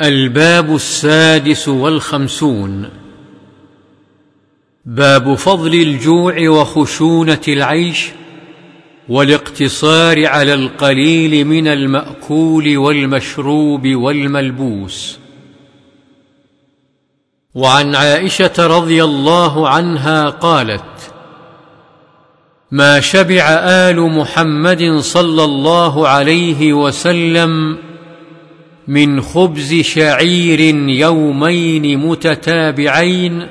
الباب السادس والخمسون. باب فضل الجوع وخشونة العيش والاقتصار على القليل من المأكول والمشروب والملبوس. وعن عائشة رضي الله عنها قالت ما شبع آل محمد صلى الله عليه وسلم من خبز شعير يومين متتابعين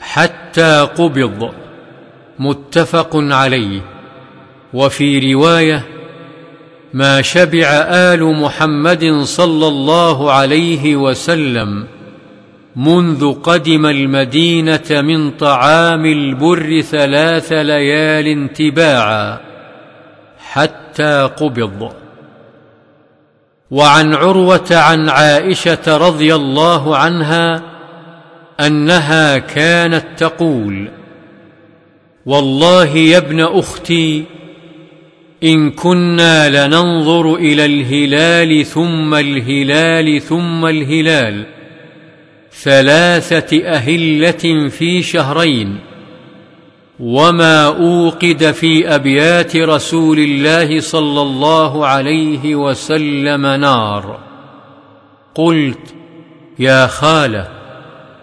حتى قبض. متفق عليه. وفي رواية ما شبع آل محمد صلى الله عليه وسلم منذ قدم المدينة من طعام البر ثلاث ليال تباعا حتى قبض. وعن عروة عن عائشة رضي الله عنها أنها كانت تقول والله يا ابن أختي إن كنا لننظر إلى الهلال ثم الهلال ثم الهلال ثلاثة أهلة في شهرين وما اوقد في ابيات رسول الله صلى الله عليه وسلم نار قلت يا خاله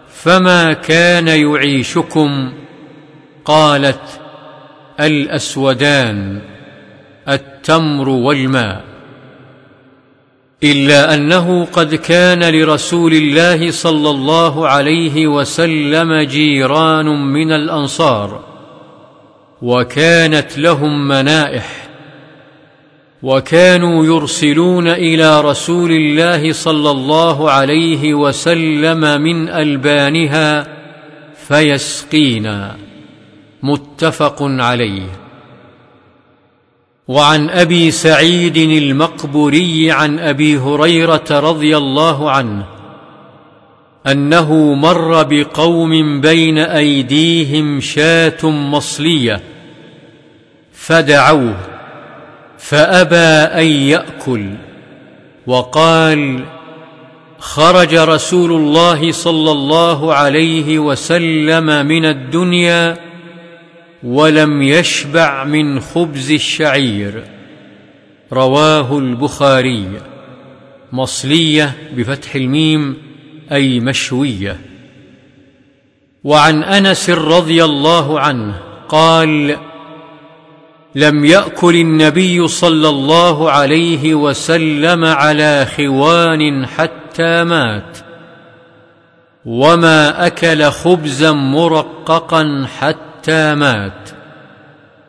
فما كان يعيشكم؟ قالت الاسودان التمر والماء. الا انه قد كان لرسول الله صلى الله عليه وسلم جيران من الانصار. وكانت لهم منائح. وكانوا يرسلون إلى رسول الله صلى الله عليه وسلم من ألبانها فيسقينا. متفق عليه. وعن أبي سعيد المقبوري عن أبي هريرة رضي الله عنه أنه مر بقوم بين أيديهم شاة مصلية فدعوه فأبى أن يأكل وقال خرج رسول الله صلى الله عليه وسلم من الدنيا ولم يشبع من خبز الشعير. رواه البخاري. مصلية بفتح الميم أي مشوية. وعن أنس رضي الله عنه قال لم يأكل النبي صلى الله عليه وسلم على خوان حتى مات. وما أكل خبزا مرققا حتى مات.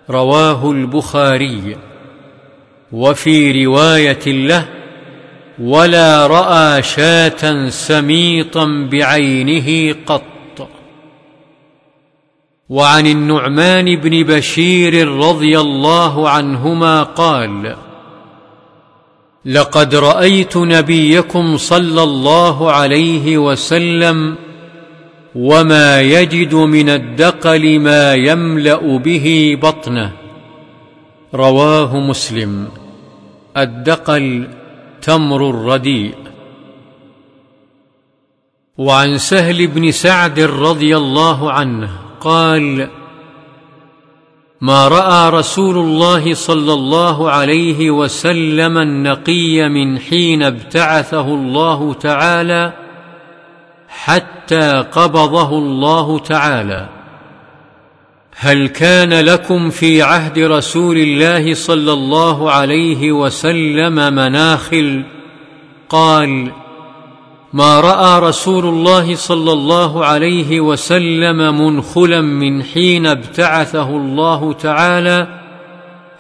رواه البخاري. وفي رواية له ولا رأى شاة سميطا بعينه قط. وعن النعمان بن بشير رضي الله عنهما قال لقد رأيت نبيكم صلى الله عليه وسلم وما يجد من الدقل ما يملأ به بطنه. رواه مسلم. الدقل تمر الرديء. وعن سهل بن سعد رضي الله عنه قال ما رأى رسول الله صلى الله عليه وسلم النقي من حين ابتعثه الله تعالى حتى قبضه الله تعالى؟ هل كان لكم في عهد رسول الله صلى الله عليه وسلم مناخل؟ قال ما رأى رسول الله صلى الله عليه وسلم منخلا من حين ابتعثه الله تعالى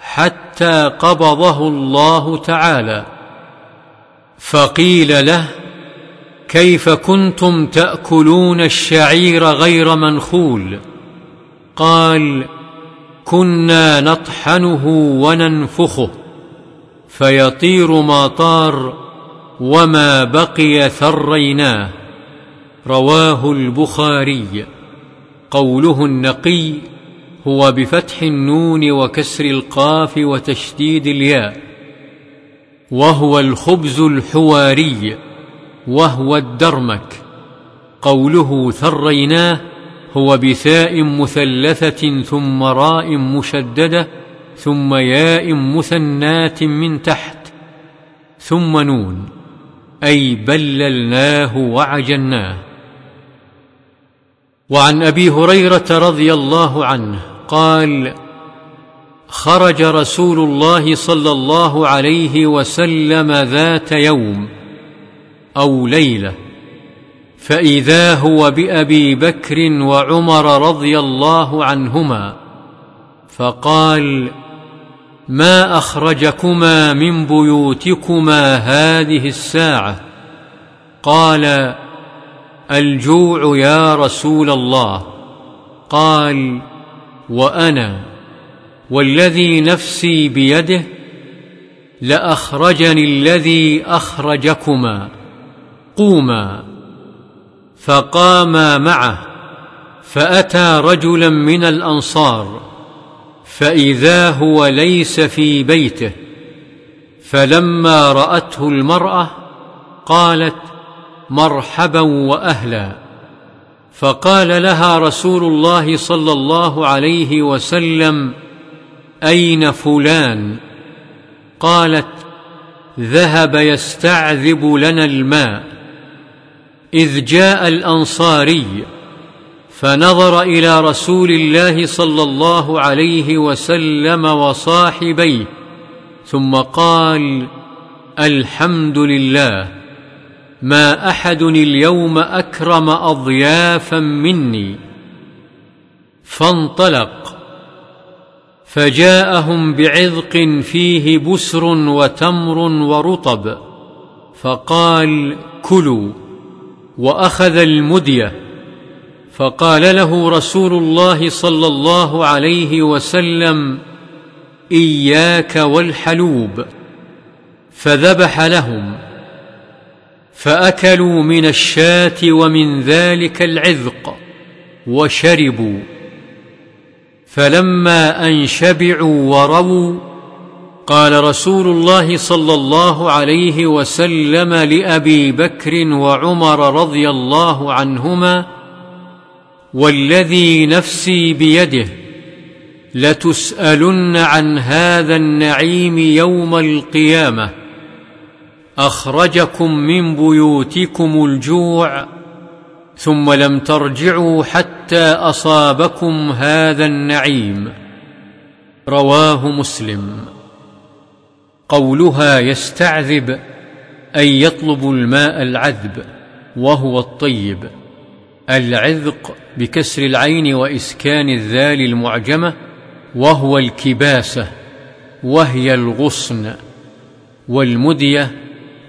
حتى قبضه الله تعالى. فقيل له كيف كنتم تأكلون الشعير غير منخول؟ قال كنا نطحنه وننفخه فيطير ما طار وما بقي ثريناه رواه البخاري. قوله النقي هو بفتح النون وكسر القاف وتشديد الياء. وهو الخبز الحواري. وهو الدرمك. قوله ثريناه هو بثاء مثلثة ثم راء مشددة ثم ياء مثنات من تحت ثم نون. أي بللناه وعجناه وعن أبي هريرة رضي الله عنه قال خرج رسول الله صلى الله عليه وسلم ذات يوم أو ليلة فإذا هو بأبي بكر وعمر رضي الله عنهما فقال ما أخرجكما من بيوتكما هذه الساعة؟ قال الجوع يا رسول الله. قال وأنا والذي نفسي بيده لأخرجني الذي أخرجكما. قوما. فقاما معه فأتى رجلا من الأنصار. فإذا هو ليس في بيته فلما رأته المرأة قالت مرحبا وأهلا. فقال لها رسول الله صلى الله عليه وسلم أين فلان؟ قالت ذهب يستعذب لنا الماء إذ جاء الأنصاري. فنظر إلى رسول الله صلى الله عليه وسلم وصاحبيه ثم قال الحمد لله ما أحد اليوم أكرم أضيافا مني. فانطلق فجاءهم بعذق فيه بسر وتمر ورطب فقال كلوا وأخذ المدية. فقال له رسول الله صلى الله عليه وسلم إياك والحلوب. فذبح لهم فأكلوا من الشاة ومن ذلك العذق وشربوا. فلما أن شبعوا ورووا قال رسول الله صلى الله عليه وسلم لأبي بكر وعمر رضي الله عنهما والذي نفسي بيده لتسألن عن هذا النعيم يوم القيامة. أخرجكم من بيوتكم الجوع ثم لم ترجعوا حتى أصابكم هذا النعيم. رواه مسلم. قولها يستعذب أي يطلب الماء العذب وهو الطيب. العذق بكسر العين وإسكان الذال المعجمة وهو الكباسة وهي الغصن والمدية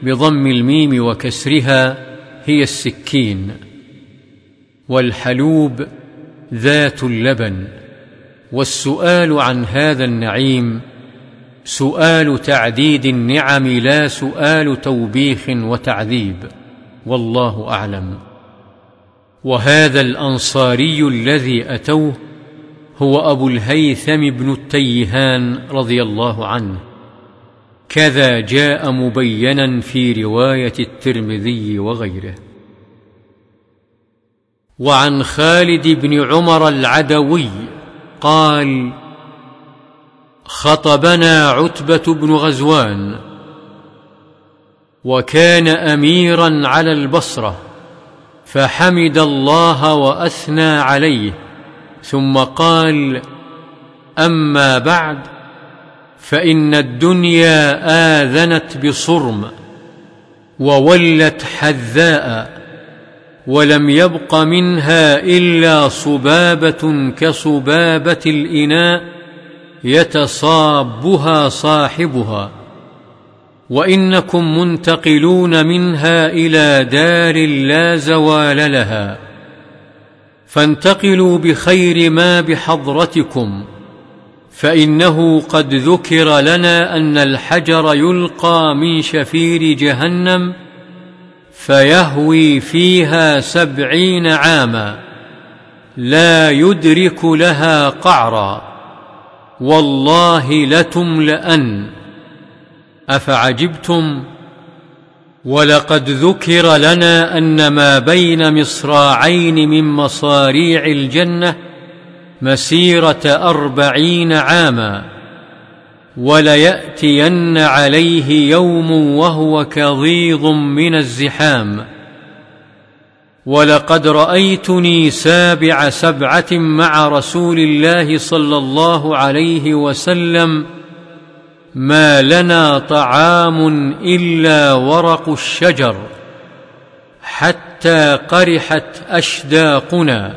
بضم الميم وكسرها هي السكين والحلوب ذات اللبن. والسؤال عن هذا النعيم سؤال تعديد النعم لا سؤال توبيخ وتعذيب والله أعلم. وهذا الأنصاري الذي أتوه هو أبو الهيثم بن التيهان رضي الله عنه. كذا جاء مبينا في رواية الترمذي وغيره. وعن خالد بن عمر العدوي قال خطبنا عتبة بن غزوان وكان اميرا على البصرة فحمد الله وأثنى عليه ثم قال أما بعد فإن الدنيا آذنت بصرم وولت حذاء ولم يبق منها إلا صبابة كصبابة الإناء يتصابها صاحبها. وإنكم منتقلون منها إلى دار لا زوال لها. فانتقلوا بخير ما بحضرتكم فإنه قد ذكر لنا أن الحجر يلقى من شفير جهنم فيهوي فيها سبعين عاما لا يدرك لها قعرا. والله لتملأن. أفعجبتم؟ ولقد ذكر لنا أن ما بين مصراعين من مصاريع الجنة مسيرة أربعين عاما وليأتين عليه يوم وهو كظيظ من الزحام. ولقد رأيتني سابع سبعة مع رسول الله صلى الله عليه وسلم ما لنا طعام إلا ورق الشجر حتى قرحت أشداقنا.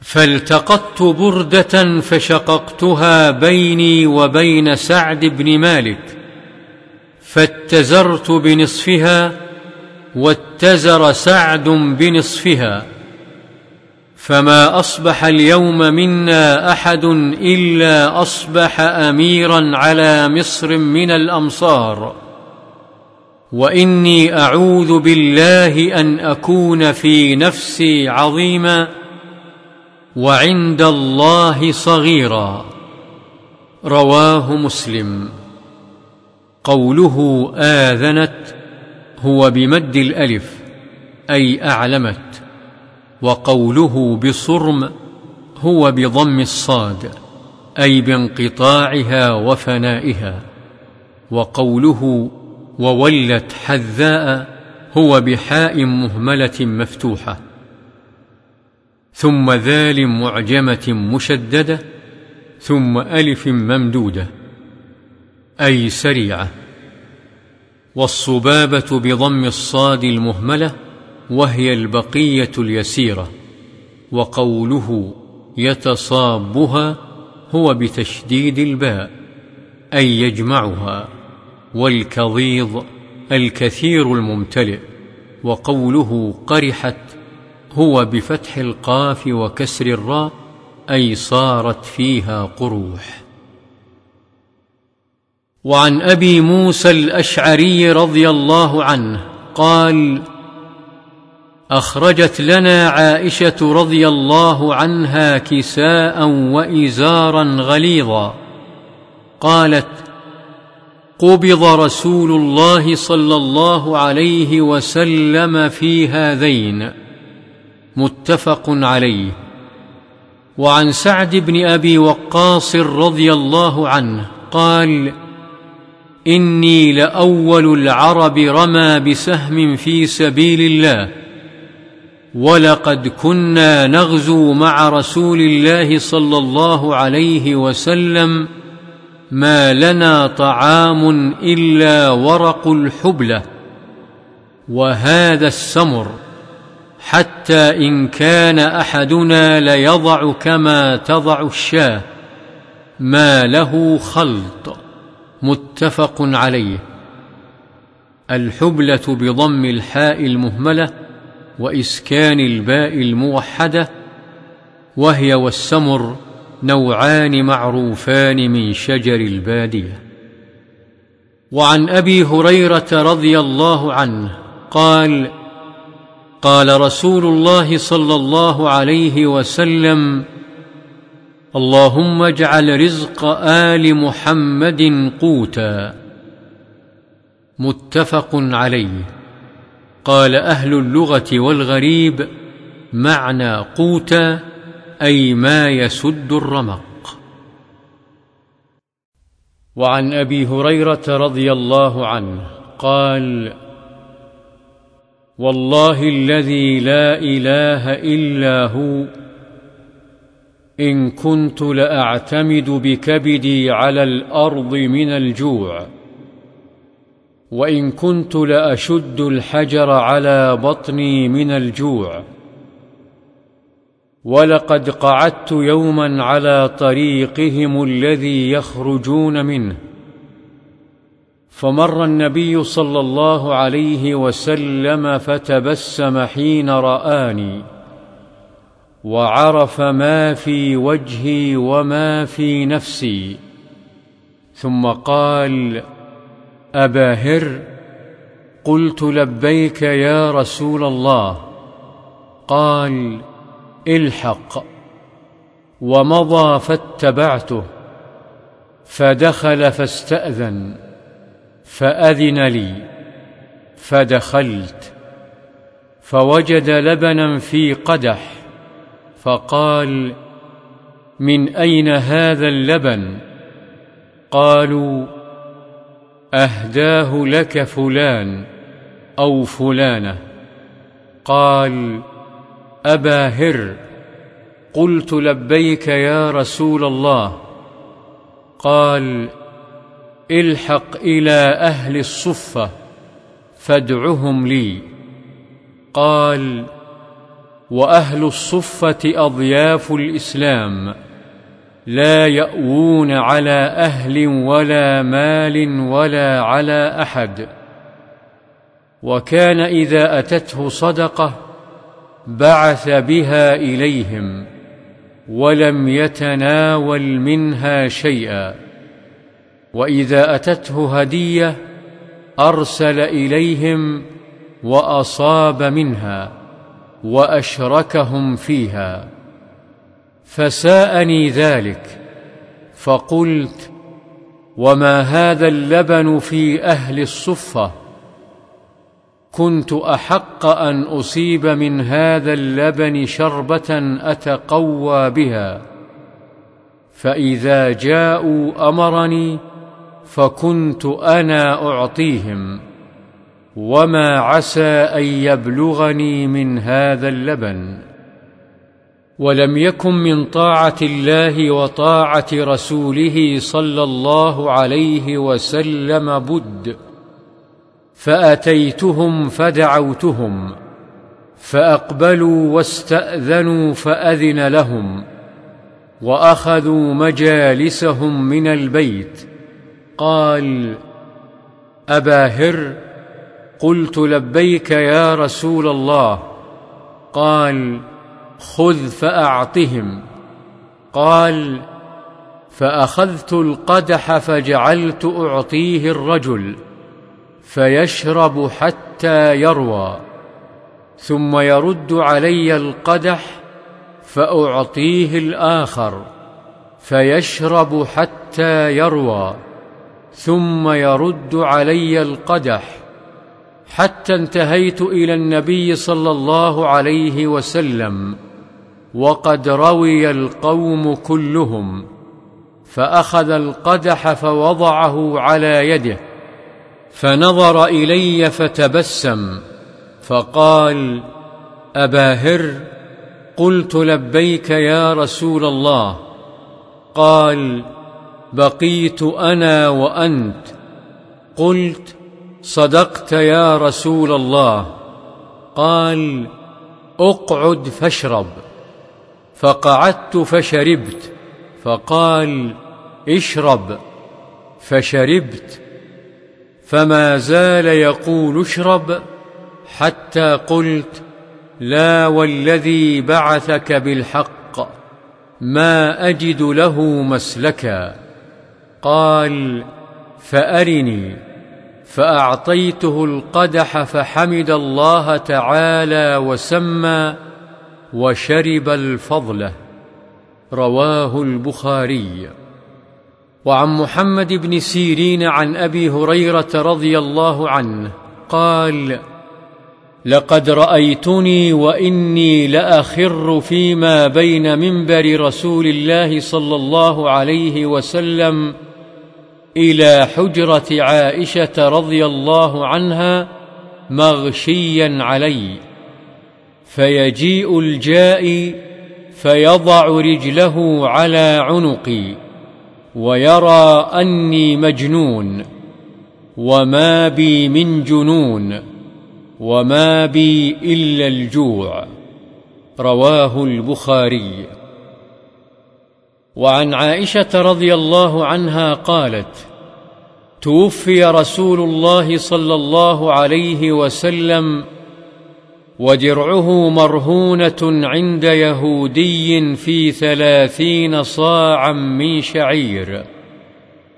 فالتقطت بردة فشققتها بيني وبين سعد بن مالك فاتزرت بنصفها واتزر سعد بنصفها. فما أصبح اليوم منا أحد إلا أصبح أميرا على مصر من الأمصار. وإني أعوذ بالله أن أكون في نفسي عظيما وعند الله صغيرا. رواه مسلم. قوله آذنت هو بمد الألف أي أعلمت. وقوله بصرم هو بضم الصاد أي بانقطاعها وفنائها. وقوله وولت حذاء هو بحاء مهملة مفتوحة. ثم ذال معجمة مشددة ثم ألف ممدودة أي سريعة. والصبابة بضم الصاد المهملة وهي البقية اليسيرة وقوله يتصابها هو بتشديد الباء أي يجمعها والكظيظ الكثير الممتلئ وقوله قرحت هو بفتح القاف وكسر الراء أي صارت فيها قروح. وعن أبي موسى الأشعري رضي الله عنه قال أخرجت لنا عائشة رضي الله عنها كساء وإزارا غليظا. قالت قبض رسول الله صلى الله عليه وسلم في هذين. متفق عليه. وعن سعد بن أبي وقاص رضي الله عنه قال إني لأول العرب رمى بسهم في سبيل الله. ولقد كنا نغزو مع رسول الله صلى الله عليه وسلم ما لنا طعام إلا ورق الحبلة وهذا السمر حتى إن كان أحدنا ليضع كما تضع الشاة ما له خلط متفق عليه الحبلة بضم الحاء المهملة وإسكان الباء الموحدة وهي والسمر نوعان معروفان من شجر البادية. وعن أبي هريرة رضي الله عنه قال قال رسول الله صلى الله عليه وسلم اللهم اجعل رزق آل محمد قوتا. متفق عليه. قال أهل اللغة والغريب معنى قوت أي ما يسد الرمق. وعن أبي هريرة رضي الله عنه قال والله الذي لا إله إلا هو إن كنت لأعتمد بكبدي على الأرض من الجوع. وإن كنت لأشد الحجر على بطني من الجوع. ولقد قعدت يوما على طريقهم الذي يخرجون منه. فمر النبي صلى الله عليه وسلم فتبسم حين رآني وعرف ما في وجهي وما في نفسي. ثم قال أبا هر قلت لبيك يا رسول الله. قال الحق. ومضى فاتبعته فدخل فاستأذن فأذن لي فدخلت فوجد لبنا في قدح فقال من أين هذا اللبن؟ قالوا أهداه لك فلان أو فلانة. قال أبا هر قلت لبيك يا رسول الله. قال الحق إلى أهل الصفة فادعهم لي. قال وأهل الصفة أضياف الإسلام. لا يأوون على أهل ولا مال ولا على أحد. وكان إذا أتته صدقة بعث بها إليهم ولم يتناول منها شيئا. وإذا أتته هدية أرسل إليهم وأصاب منها وأشركهم فيها. فساءني ذلك فقلت وما هذا اللبن في أهل الصفة؟ كنت أحق أن أصيب من هذا اللبن شربة أتقوى بها فإذا جاءوا أمرني فكنت أنا أعطيهم وما عسى أن يبلغني من هذا اللبن. ولم يكن من طاعة الله وطاعة رسوله صلى الله عليه وسلم بد فأتيتهم فدعوتهم فأقبلوا واستأذنوا فأذن لهم وأخذوا مجالسهم من البيت قال أبا هر قلت لبيك يا رسول الله قال خذ فأعطهم. قال فأخذت القدح فجعلت أعطيه الرجل فيشرب حتى يروى ثم يرد علي القدح فأعطيه الآخر فيشرب حتى يروى ثم يرد علي القدح. حتى انتهيت إلى النبي صلى الله عليه وسلم. وقد روي القوم كلهم فأخذ القدح فوضعه على يده فنظر إلي فتبسم فقال أبا هر قلت لبيك يا رسول الله. قال بقيت أنا وأنت. قلت صدقت يا رسول الله. قال اقعد فاشرب. فقعدت فشربت. فقال اشرب. فشربت. فما زال يقول اشرب. حتى قلت لا والذي بعثك بالحق. ما أجد له مسلكا. قال فأرني. فأعطيته القدح فحمد الله تعالى وسمى. وشرب الفضله رواه البخاري. وعن محمد بن سيرين عن أبي هريرة رضي الله عنه قال لقد رأيتني وإني لأخر فيما بين منبر رسول الله صلى الله عليه وسلم إلى حجرة عائشة رضي الله عنها مغشيا علي. فيجيء الجائي فيضع رجله على عنقي ويرى أني مجنون وما بي من جنون وما بي إلا الجوع. رواه البخاري. وعن عائشة رضي الله عنها قالت توفي رسول الله صلى الله عليه وسلم ودرعه مرهونة عند يهودي في ثلاثين صاعا من شعير.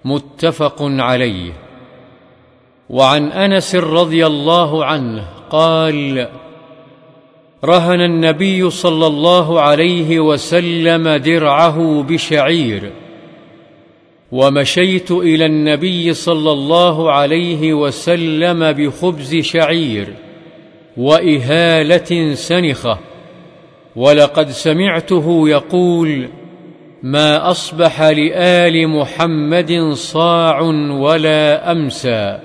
متفق عليه. وعن أنس رضي الله عنه قال رهن النبي صلى الله عليه وسلم درعه بشعير. ومشيت إلى النبي صلى الله عليه وسلم بخبز شعير. وإهالة سنخة. ولقد سمعته يقول ما أصبح لآل محمد صاع ولا أمسى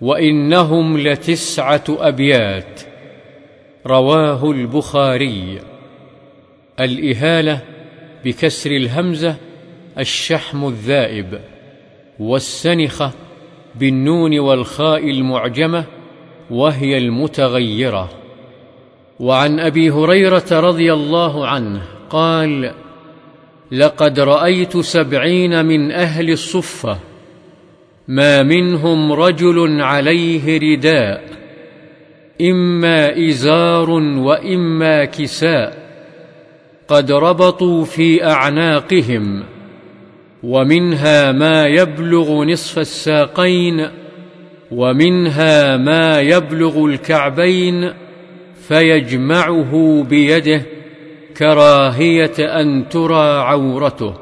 وإنهم لتسعة أبيات. رواه البخاري. الإهالة بكسر الهمزة الشحم الذائب والسنخة بالنون والخاء المعجمة وهي المتغيرة. وعن أبي هريرة رضي الله عنه قال لقد رأيت سبعين من أهل الصفة ما منهم رجل عليه رداء إما إزار وإما كساء قد ربطوا في أعناقهم ومنها ما يبلغ نصف الساقين ومنها ما يبلغ الكعبين فيجمعه بيده كراهية أن ترى عورته.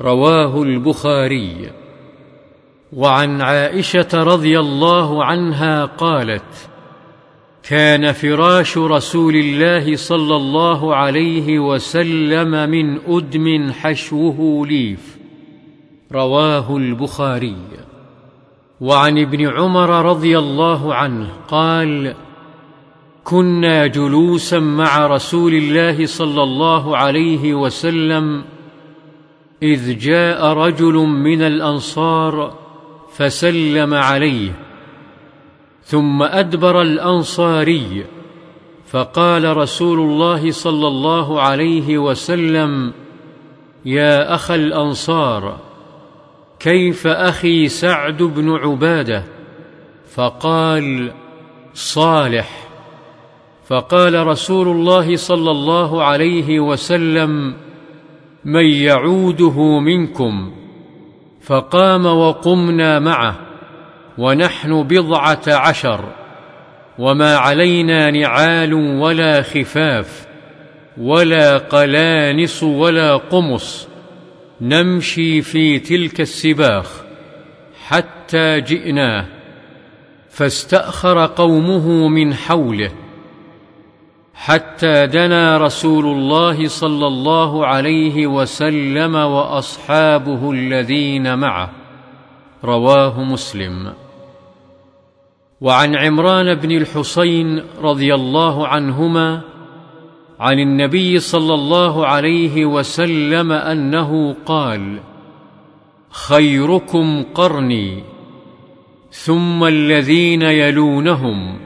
رواه البخاري. وعن عائشة رضي الله عنها قالت كان فراش رسول الله صلى الله عليه وسلم من أدم حشوه ليف. رواه البخاري. وعن ابن عمر رضي الله عنه قال كنا جلوسا مع رسول الله صلى الله عليه وسلم إذ جاء رجل من الأنصار فسلم عليه ثم أدبر الأنصاري فقال رسول الله صلى الله عليه وسلم يا اخا الأنصار كيف أخي سعد بن عبادة؟ فقال صالح. فقال رسول الله صلى الله عليه وسلم من يعوده منكم؟ فقام وقمنا معه ونحن بضعة عشر وما علينا نعال ولا خفاف ولا قلانص ولا قمص. نمشي في تلك السباخ حتى جئناه فاستأخر قومه من حوله حتى دنا رسول الله صلى الله عليه وسلم وأصحابه الذين معه رواه مسلم. وعن عمران بن الحصين رضي الله عنهما عن النبي صلى الله عليه وسلم أنه قال خيركم قرني ثم الذين يلونهم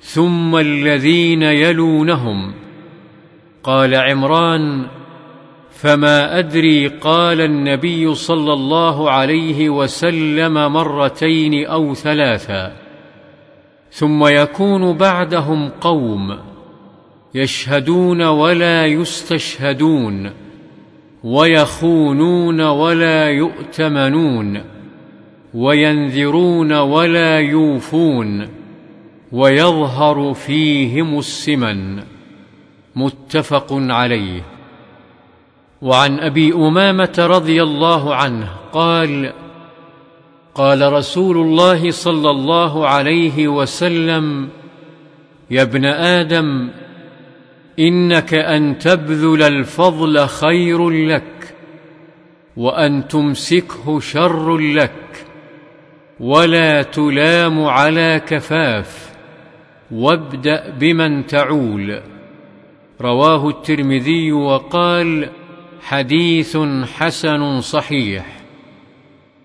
ثم الذين يلونهم. قال عمران فما أدري قال النبي صلى الله عليه وسلم مرتين أو ثلاثا ثم يكون بعدهم قوم. يشهدون ولا يستشهدون ويخونون ولا يؤتمنون وينذرون ولا يوفون ويظهر فيهم السمن. متفق عليه. وعن أبي أمامة رضي الله عنه قال قال رسول الله صلى الله عليه وسلم يا ابن آدم إنك أن تبذل الفضل خير لك وأن تمسكه شر لك ولا تلام على كفاف وابدأ بمن تعول. رواه الترمذي وقال حديث حسن صحيح.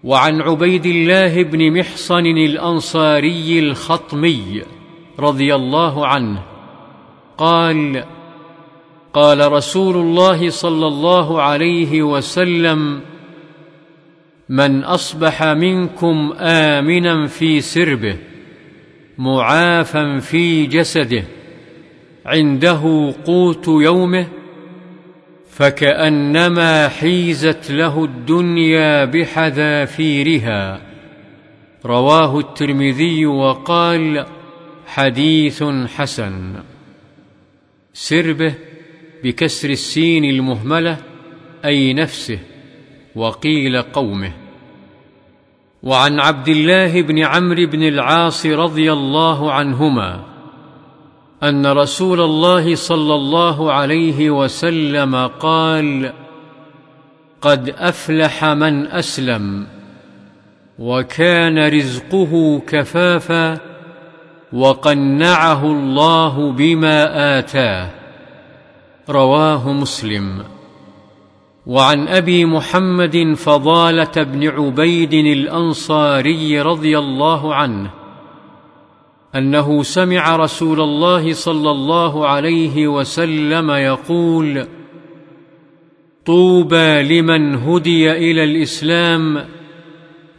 وعن عبيد الله بن محصن الأنصاري الخطمي رضي الله عنه قال قال رسول الله صلى الله عليه وسلم من أصبح منكم آمنا في سربه معافا في جسده عنده قوت يومه فكأنما حيزت له الدنيا بحذافيرها رواه الترمذي وقال حديث حسن سربه بكسر السين المهملة أي نفسه وقيل قومه. وعن عبد الله بن عمرو بن العاص رضي الله عنهما أن رسول الله صلى الله عليه وسلم قال قد أفلح من أسلم وكان رزقه كفافا وقنعه الله بما آتاه. رواه مسلم. وعن أبي محمد فضالة بن عبيد الأنصاري رضي الله عنه أنه سمع رسول الله صلى الله عليه وسلم يقول طوبى لمن هدي إلى الإسلام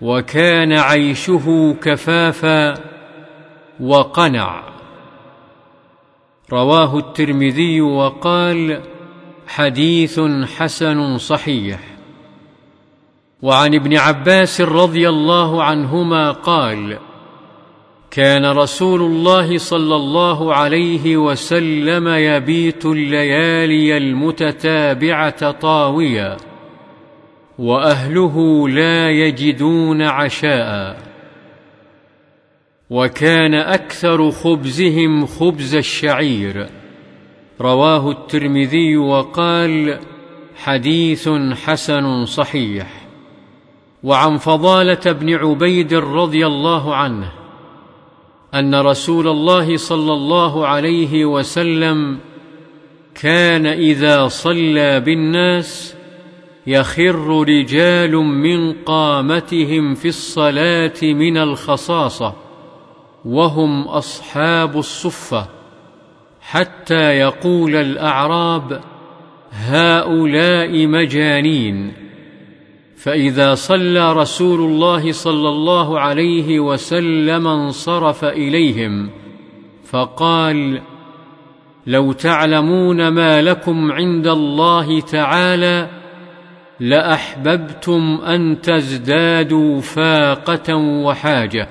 وكان عيشه كفافا وقنع رواه الترمذي وقال حديث حسن صحيح. وعن ابن عباس رضي الله عنهما قال كان رسول الله صلى الله عليه وسلم يبيت الليالي المتتابعة طاويا وأهله لا يجدون عشاء. وكان أكثر خبزهم خبز الشعير. رواه الترمذي وقال حديث حسن صحيح. وعن فضالة بن عبيد رضي الله عنه أن رسول الله صلى الله عليه وسلم كان إذا صلى بالناس يخر رجال من قامتهم في الصلاة من الخصاصة. وهم أصحاب الصفة حتى يقول الأعراب هؤلاء مجانين. فإذا صلى رسول الله صلى الله عليه وسلم انصرف إليهم فقال لو تعلمون ما لكم عند الله تعالى لأحببتم أن تزدادوا فاقة وحاجة.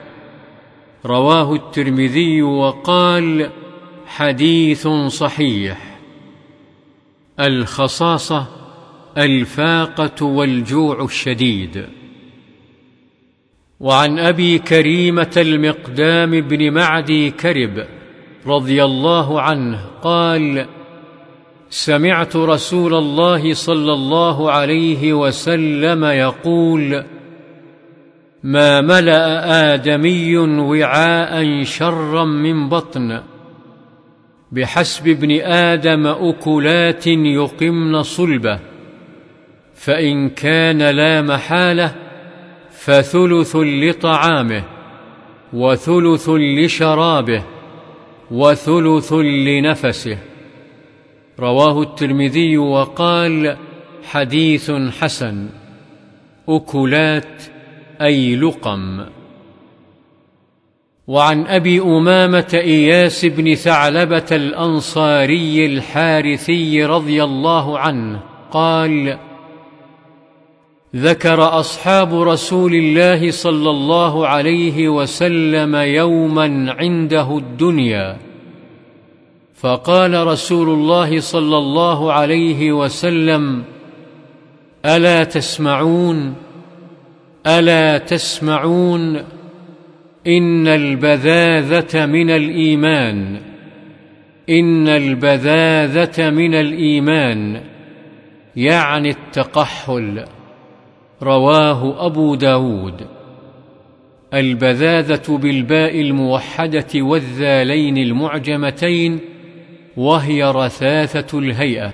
رواه الترمذي وقال حديث صحيح. الخصاصة الفاقة والجوع الشديد. وعن أبي كريمة المقدام بن معدي كرب رضي الله عنه قال سمعت رسول الله صلى الله عليه وسلم يقول ما ملأ آدمي وعاء شرا من بطن. بحسب ابن آدم أكلات يقمن صلبه فإن كان لا محالة فثلث لطعامه وثلث لشرابه وثلث لنفسه. رواه الترمذي وقال حديث حسن أكلات أي لقم. وعن أبي أمامة إياس بن ثعلبة الأنصاري الحارثي رضي الله عنه قال ذكر أصحاب رسول الله صلى الله عليه وسلم يوما عنده الدنيا. فقال رسول الله صلى الله عليه وسلم ألا تسمعون؟ ألا تسمعون إن البذاذة من الإيمان؟ إن البذاذة من الإيمان يعني التقحل. رواه أبو داود. البذاذة بالباء الموحدة والذالين المعجمتين وهي رثاثة الهيئة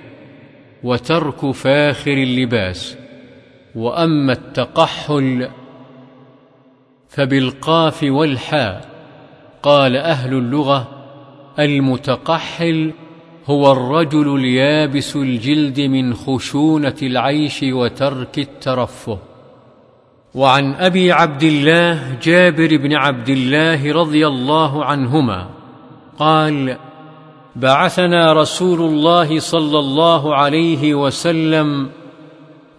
وترك فاخر اللباس. وأما التقحل فبالقاف والحاء قال أهل اللغة المتقحل هو الرجل اليابس الجلد من خشونة العيش وترك الترفه. وعن أبي عبد الله جابر بن عبد الله رضي الله عنهما قال بعثنا رسول الله صلى الله عليه وسلم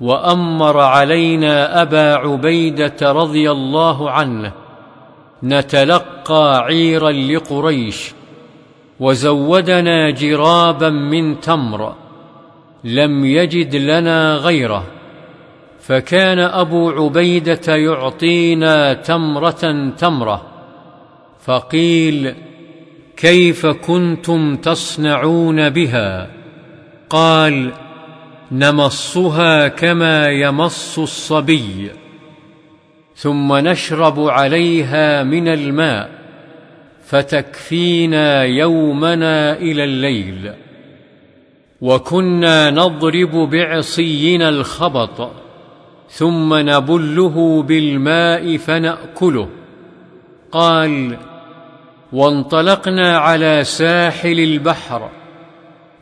وأمر علينا أبا عبيدة رضي الله عنه نتلقى عيرا لقريش وزودنا جرابا من تمر لم يجد لنا غيره فكان أبو عبيدة يعطينا تمرة تمرة فقيل كيف كنتم تصنعون بها؟ قال نمصها كما يمص الصبي ثم نشرب عليها من الماء فتكفينا يومنا إلى الليل. وكنا نضرب بعصينا الخبط ثم نبله بالماء فنأكله. قال وانطلقنا على ساحل البحر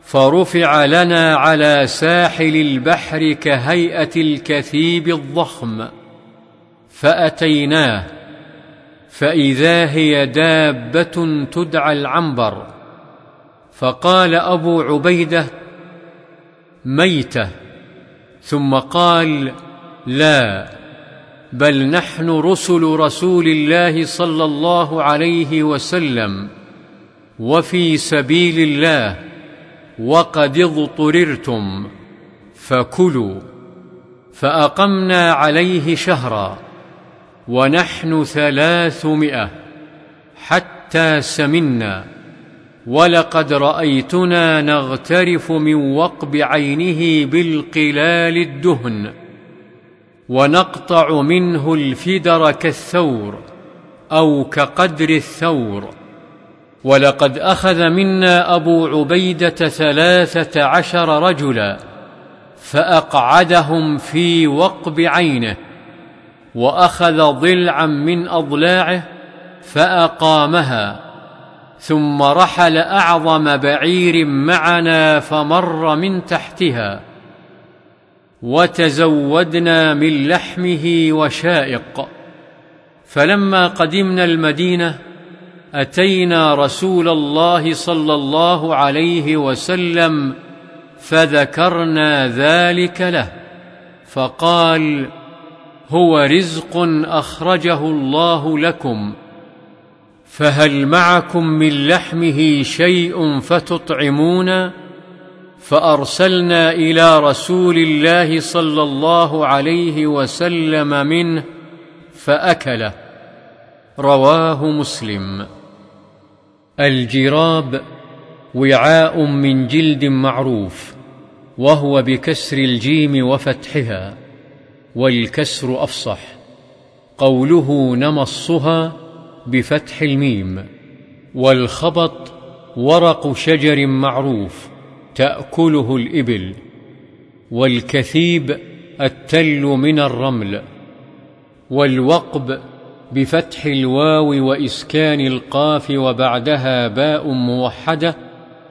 فرفع لنا على ساحل البحر كهيئة الكثيب الضخم فأتيناه فإذا هي دابة تدعى العنبر. فقال أبو عبيدة ميتة. ثم قال لا بل نحن رسل رسول الله صلى الله عليه وسلم وفي سبيل الله. وقد اضطررتم فكلوا فأقمنا عليه شهرا ونحن ثلاثمائة حتى سمنا ولقد رأيتنا نغترف من وقب عينه بالقلال الدهن ونقطع منه الفدر كالثور أو كقدر الثور. ولقد أخذ منا أبو عبيدة ثلاثة عشر رجلا فأقعدهم في وقب عينه وأخذ ضلعا من أضلاعه فأقامها ثم رحل أعظم بعير معنا فمر من تحتها وتزودنا من لحمه وشائق. فلما قدمنا المدينة أتينا رسول الله صلى الله عليه وسلم فذكرنا ذلك له فقال هو رزق أخرجه الله لكم فهل معكم من لحمه شيء فتطعمون فأرسلنا إلى رسول الله صلى الله عليه وسلم منه فأكله. رواه مسلم. الجراب وعاء من جلد معروف وهو بكسر الجيم وفتحها والكسر أفصح. قوله نمصها بفتح الميم والخبط ورق شجر معروف تأكله الإبل والكثيب التل من الرمل والوقب بفتح الواو وإسكان القاف وبعدها باء موحدة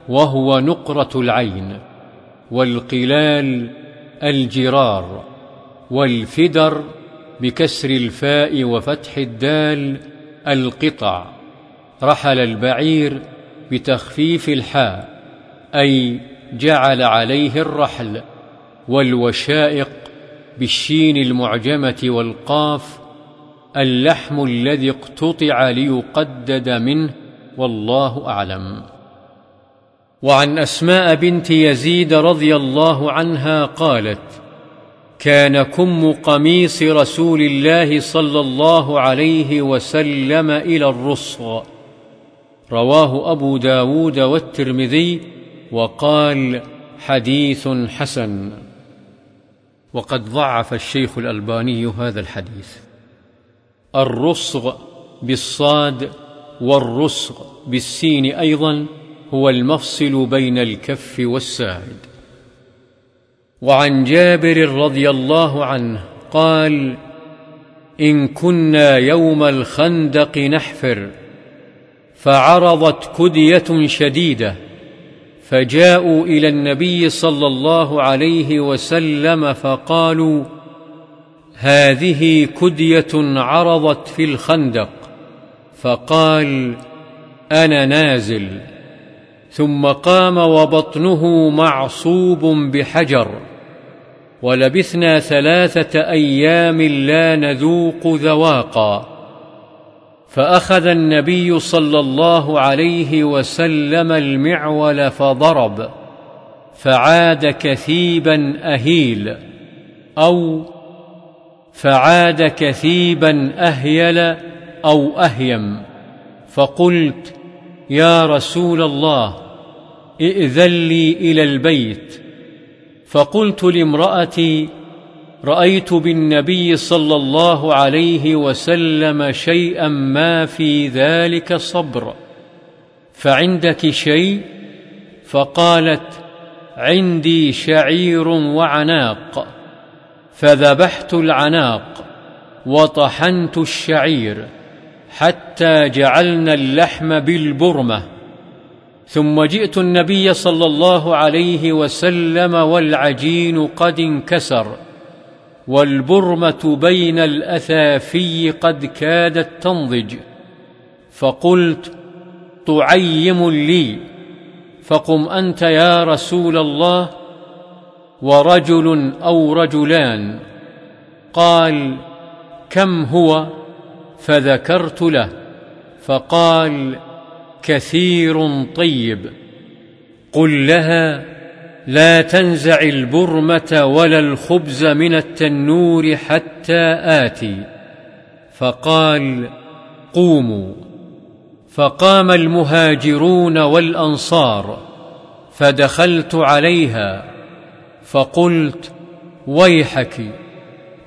وهو نقرة العين والقلال الجرار والفدر بكسر الفاء وفتح الدال القطع رحل البعير بتخفيف الحاء أي جعل عليه الرحل والوشائق بالشين المعجمة والقاف اللحم الذي اقتطع ليقدد منه والله أعلم. وعن أسماء بنت يزيد رضي الله عنها قالت كان كم قميص رسول الله صلى الله عليه وسلم إلى الرصغ رواه أبو داود والترمذي وقال حديث حسن. وقد ضعف الشيخ الألباني هذا الحديث. الرصغ بالصاد والرسغ بالسين أيضا هو المفصل بين الكف والساعد وعن جابر رضي الله عنه قال إن كنا يوم الخندق نحفر فعرضت كدية شديدة فجاءوا إلى النبي صلى الله عليه وسلم فقالوا هذه كدية عرضت في الخندق فقال أنا نازل. ثم قام وبطنه معصوب بحجر. ولبثنا ثلاثة أيام لا نذوق ذواقا. فأخذ النبي صلى الله عليه وسلم المعول فضرب فعاد كثيبا أهيل أو فعاد كثيبا أهيل أو أهيم. فقلت يا رسول الله ائذن لي إلى البيت. فقلت لامرأتي رأيت بالنبي صلى الله عليه وسلم شيئا ما في ذلك صبر. فعندك شيء؟ فقالت عندي شعير وعناق. فذبحت العناق وطحنت الشعير حتى جعلنا اللحم بالبرمة. ثم جئت النبي صلى الله عليه وسلم والعجين قد انكسر والبرمة بين الأثافي قد كادت تنضج. فقلت تعيم لي فقم أنت يا رسول الله ورجل أو رجلان. قال كم هو؟ فذكرت له. فقال كثير طيب. قل لها لا تنزع البرمة ولا الخبز من التنور حتى آتي. فقال قوموا. فقام المهاجرون والأنصار فدخلت عليها. فقلت ويحك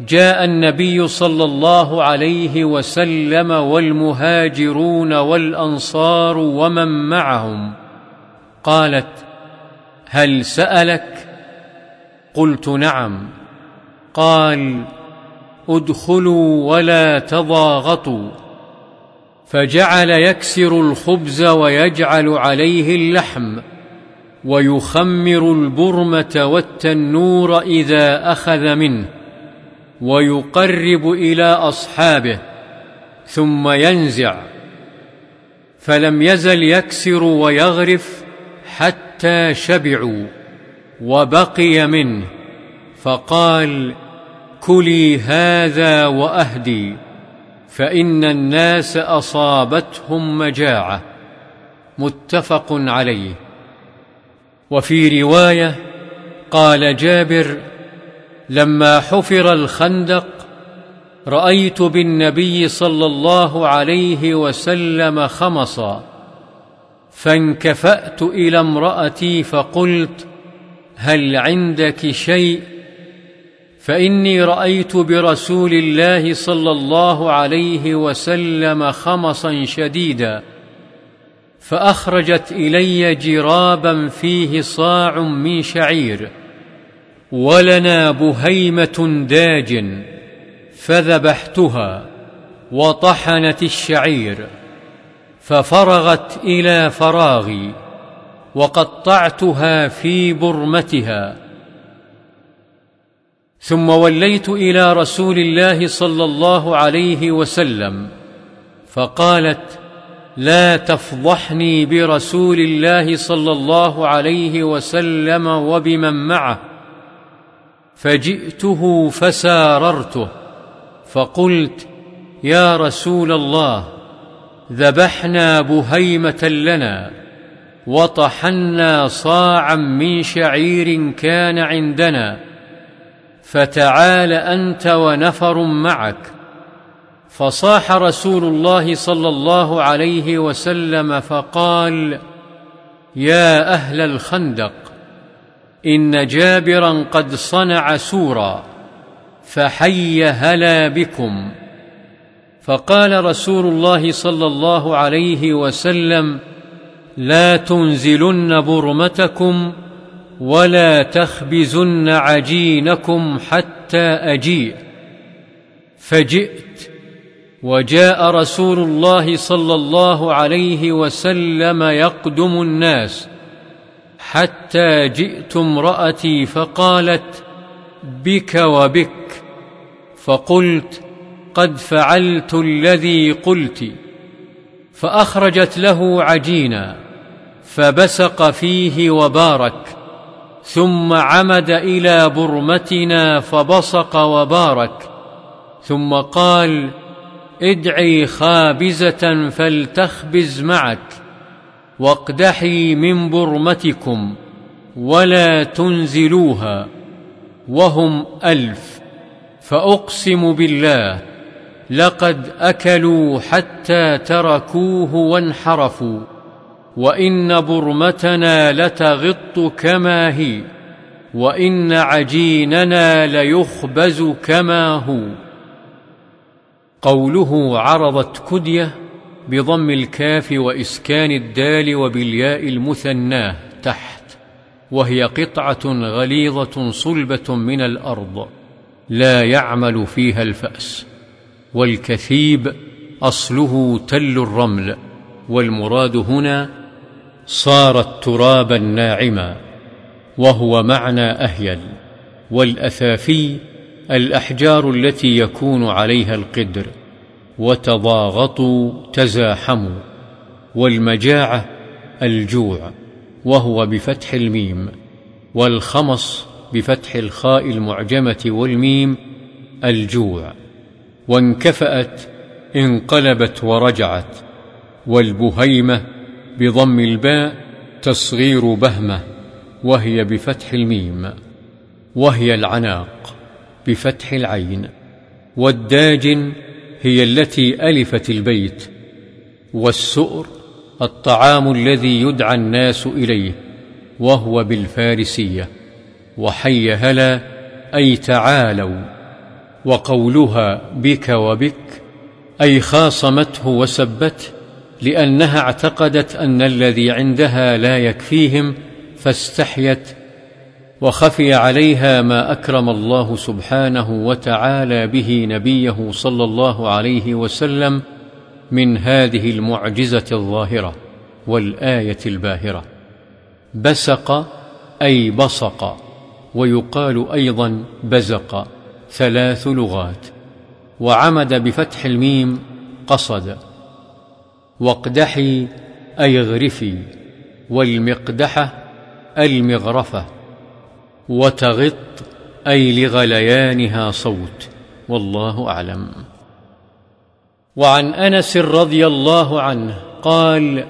جاء النبي صلى الله عليه وسلم والمهاجرون والأنصار ومن معهم. قالت هل سألك؟ قلت نعم. قال ادخلوا ولا تضاغطوا. فجعل يكسر الخبز ويجعل عليه اللحم. ويخمر البرمة والتنور إذا أخذ منه ويقرب إلى أصحابه ثم ينزع. فلم يزل يكسر ويغرف حتى شبعوا وبقي منه فقال كلي هذا وأهدي فإن الناس أصابتهم مجاعة. متفق عليه. وفي رواية قال جابر لما حفر الخندق رأيت بالنبي صلى الله عليه وسلم خمصا فانكفأت إلى امرأتي فقلت هل عندك شيء؟ فإني رأيت برسول الله صلى الله عليه وسلم خمصا شديدا فأخرجت إلي جرابا فيه صاع من شعير ولنا بهيمة داج فذبحتها وطحنت الشعير ففرغت إلى فراغي وقطعتها في برمتها. ثم وليت إلى رسول الله صلى الله عليه وسلم فقالت لا تفضحني برسول الله صلى الله عليه وسلم وبمن معه. فجئته فساررته فقلت يا رسول الله ذبحنا بهيمة لنا وطحنا صاعا من شعير كان عندنا فتعال أنت ونفر معك. فصاح رسول الله صلى الله عليه وسلم فقال يا أهل الخندق إن جابرا قد صنع سورا فحي هلا بكم. فقال رسول الله صلى الله عليه وسلم لا تنزلن برمتكم ولا تخبزن عجينكم حتى أجيء فجئت وجاء رسول الله صلى الله عليه وسلم يقدم الناس حتى جئت امرأتي فقالت بك وبك. فقلت قد فعلت الذي قلت. فأخرجت له عجينا فبسق فيه وبارك ثم عمد إلى برمتنا فبصق وبارك ثم قال ادعي خابزة فلتخبز معك واقدحي من برمتكم ولا تنزلوها وهم ألف فأقسم بالله لقد أكلوا حتى تركوه وانحرفوا وإن برمتنا لتغط كما هي وإن عجيننا ليخبز كما هو. قوله عرضت كدية بضم الكاف وإسكان الدال وبالياء المثناه تحت وهي قطعة غليظة صلبة من الأرض لا يعمل فيها الفأس والكثيب أصله تل الرمل والمراد هنا صارت ترابا ناعما وهو معنى أهيل والأثافي الأحجار التي يكون عليها القدر وتضاغطوا تزاحموا والمجاعة الجوع وهو بفتح الميم والخمص بفتح الخاء المعجمة والميم الجوع. وانكفأت انقلبت ورجعت والبهيمة بضم الباء تصغير بهمة وهي بفتح الميم وهي العناق. بفتح العين. والداجن هي التي ألفت البيت. والسؤر الطعام الذي يدعى الناس إليه وهو بالفارسية. وحي هلا أي تعالوا. وقولها بك وبك أي خاصمته وسبته لأنها اعتقدت أن الذي عندها لا يكفيهم فاستحيت وخفي عليها ما أكرم الله سبحانه وتعالى به نبيه صلى الله عليه وسلم من هذه المعجزة الظاهرة والآية الباهرة. بسق أي بصق ويقال أيضا بزق ثلاث لغات وعمد بفتح الميم قصد. واقدحي أي اغرفي والمقدحة المغرفة. وتغط أي لغليانها صوت والله أعلم. وعن أنس رضي الله عنه قال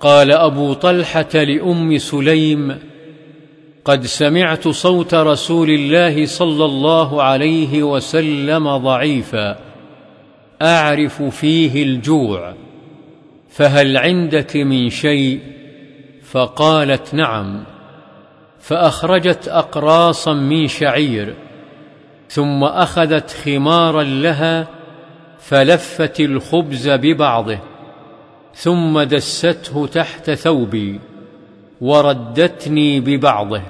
قال أبو طلحة لأم سليم قد سمعت صوت رسول الله صلى الله عليه وسلم ضعيفا أعرف فيه الجوع فهل عندك من شيء؟ فقالت نعم. فأخرجت أقراصا من شعير ثم أخذت خمارا لها فلفت الخبز ببعضه ثم دسته تحت ثوبي وردتني ببعضه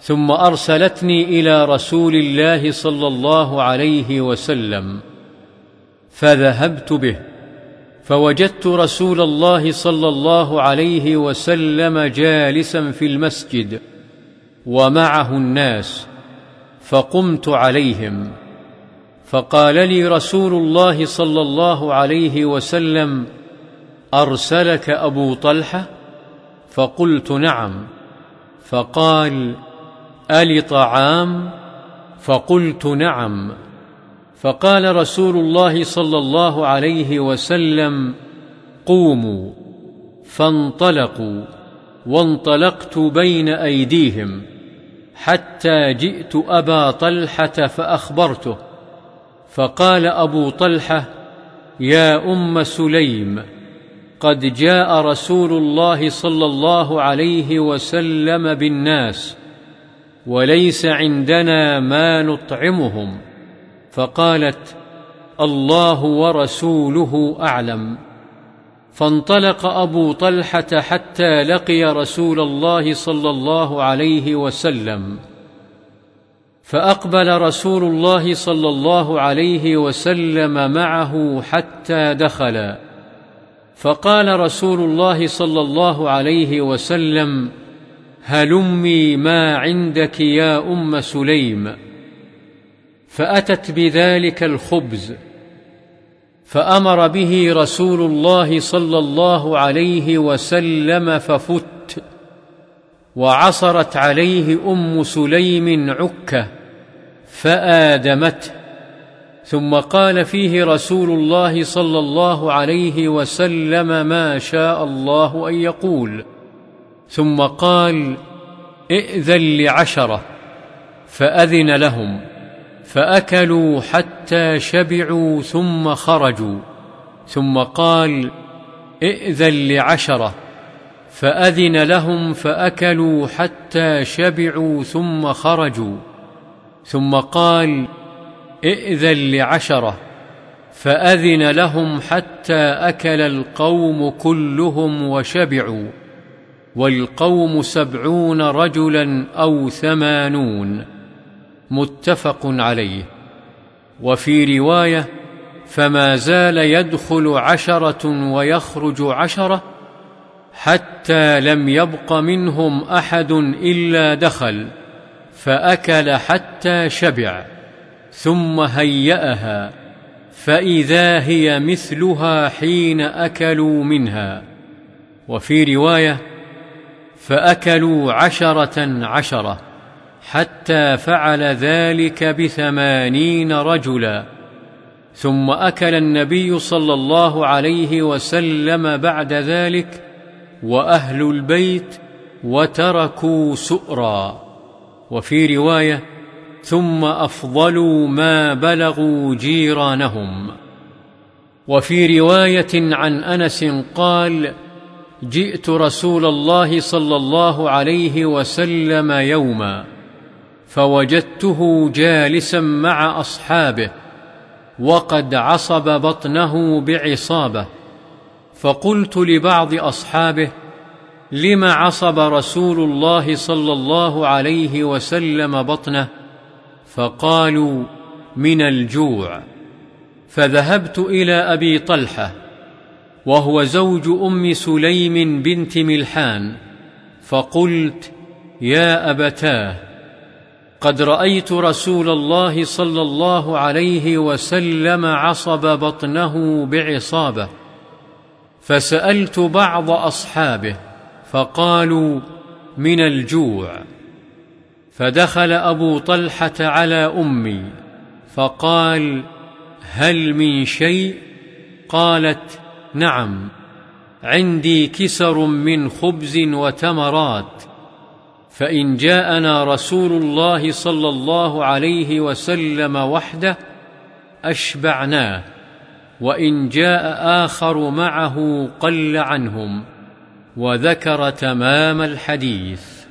ثم أرسلتني إلى رسول الله صلى الله عليه وسلم فذهبت به. فوجدت رسول الله صلى الله عليه وسلم جالسا في المسجد ومعه الناس فقمت عليهم. فقال لي رسول الله صلى الله عليه وسلم أرسلك أبو طلحة؟ فقلت نعم. فقال ألي طعام؟ فقلت نعم. فقال رسول الله صلى الله عليه وسلم قوموا فانطلقوا وانطلقت بين أيديهم حتى جئت أبا طلحة فأخبرته فقال أبو طلحة يا أم سليم قد جاء رسول الله صلى الله عليه وسلم بالناس وليس عندنا ما نطعمهم فقالت الله ورسوله أعلم. فانطلق أبو طلحة حتى لقي رسول الله صلى الله عليه وسلم. فأقبل رسول الله صلى الله عليه وسلم معه حتى دخلا فقال رسول الله صلى الله عليه وسلم هلمي ما عندك يا أم سليم. فأتت بذلك الخبز فأمر به رسول الله صلى الله عليه وسلم ففت وعصرت عليه أم سليم عكة فآدمته. ثم قال فيه رسول الله صلى الله عليه وسلم ما شاء الله أن يقول. ثم قال ائذن لعشرة فأذن لهم. فأكلوا حتى شبعوا ثم خرجوا. ثم قال ائذن لعشرة. فأذن لهم فأكلوا حتى شبعوا ثم خرجوا. ثم قال ائذن لعشرة. فأذن لهم حتى أكل القوم كلهم وشبعوا. والقوم سبعون رجلا أو ثمانون. متفق عليه. وفي رواية فما زال يدخل عشرة ويخرج عشرة حتى لم يبق منهم أحد إلا دخل فأكل حتى شبع ثم هيأها فإذا هي مثلها حين أكلوا منها. وفي رواية فأكلوا عشرة عشرة. حتى فعل ذلك بثمانين رجلا. ثم أكل النبي صلى الله عليه وسلم بعد ذلك وأهل البيت وتركوا سؤرا. وفي رواية ثم أفضلوا ما بلغوا جيرانهم. وفي رواية عن أنس قال جئت رسول الله صلى الله عليه وسلم يوما. فوجدته جالسا مع أصحابه وقد عصب بطنه بعصابة فقلت لبعض أصحابه لم عصب رسول الله صلى الله عليه وسلم بطنه؟ فقالوا من الجوع. فذهبت إلى أبي طلحة وهو زوج أم سليم بنت ملحان فقلت يا أبتاه قد رأيت رسول الله صلى الله عليه وسلم عصب بطنه بعصابة فسألت بعض أصحابه فقالوا من الجوع فدخل أبو طلحة على أمي فقال هل من شيء؟ قالت نعم عندي كسر من خبز وتمرات. فإن جاءنا رسول الله صلى الله عليه وسلم وحده أشبعناه وإن جاء آخر معه قل عنهم وذكر تمام الحديث.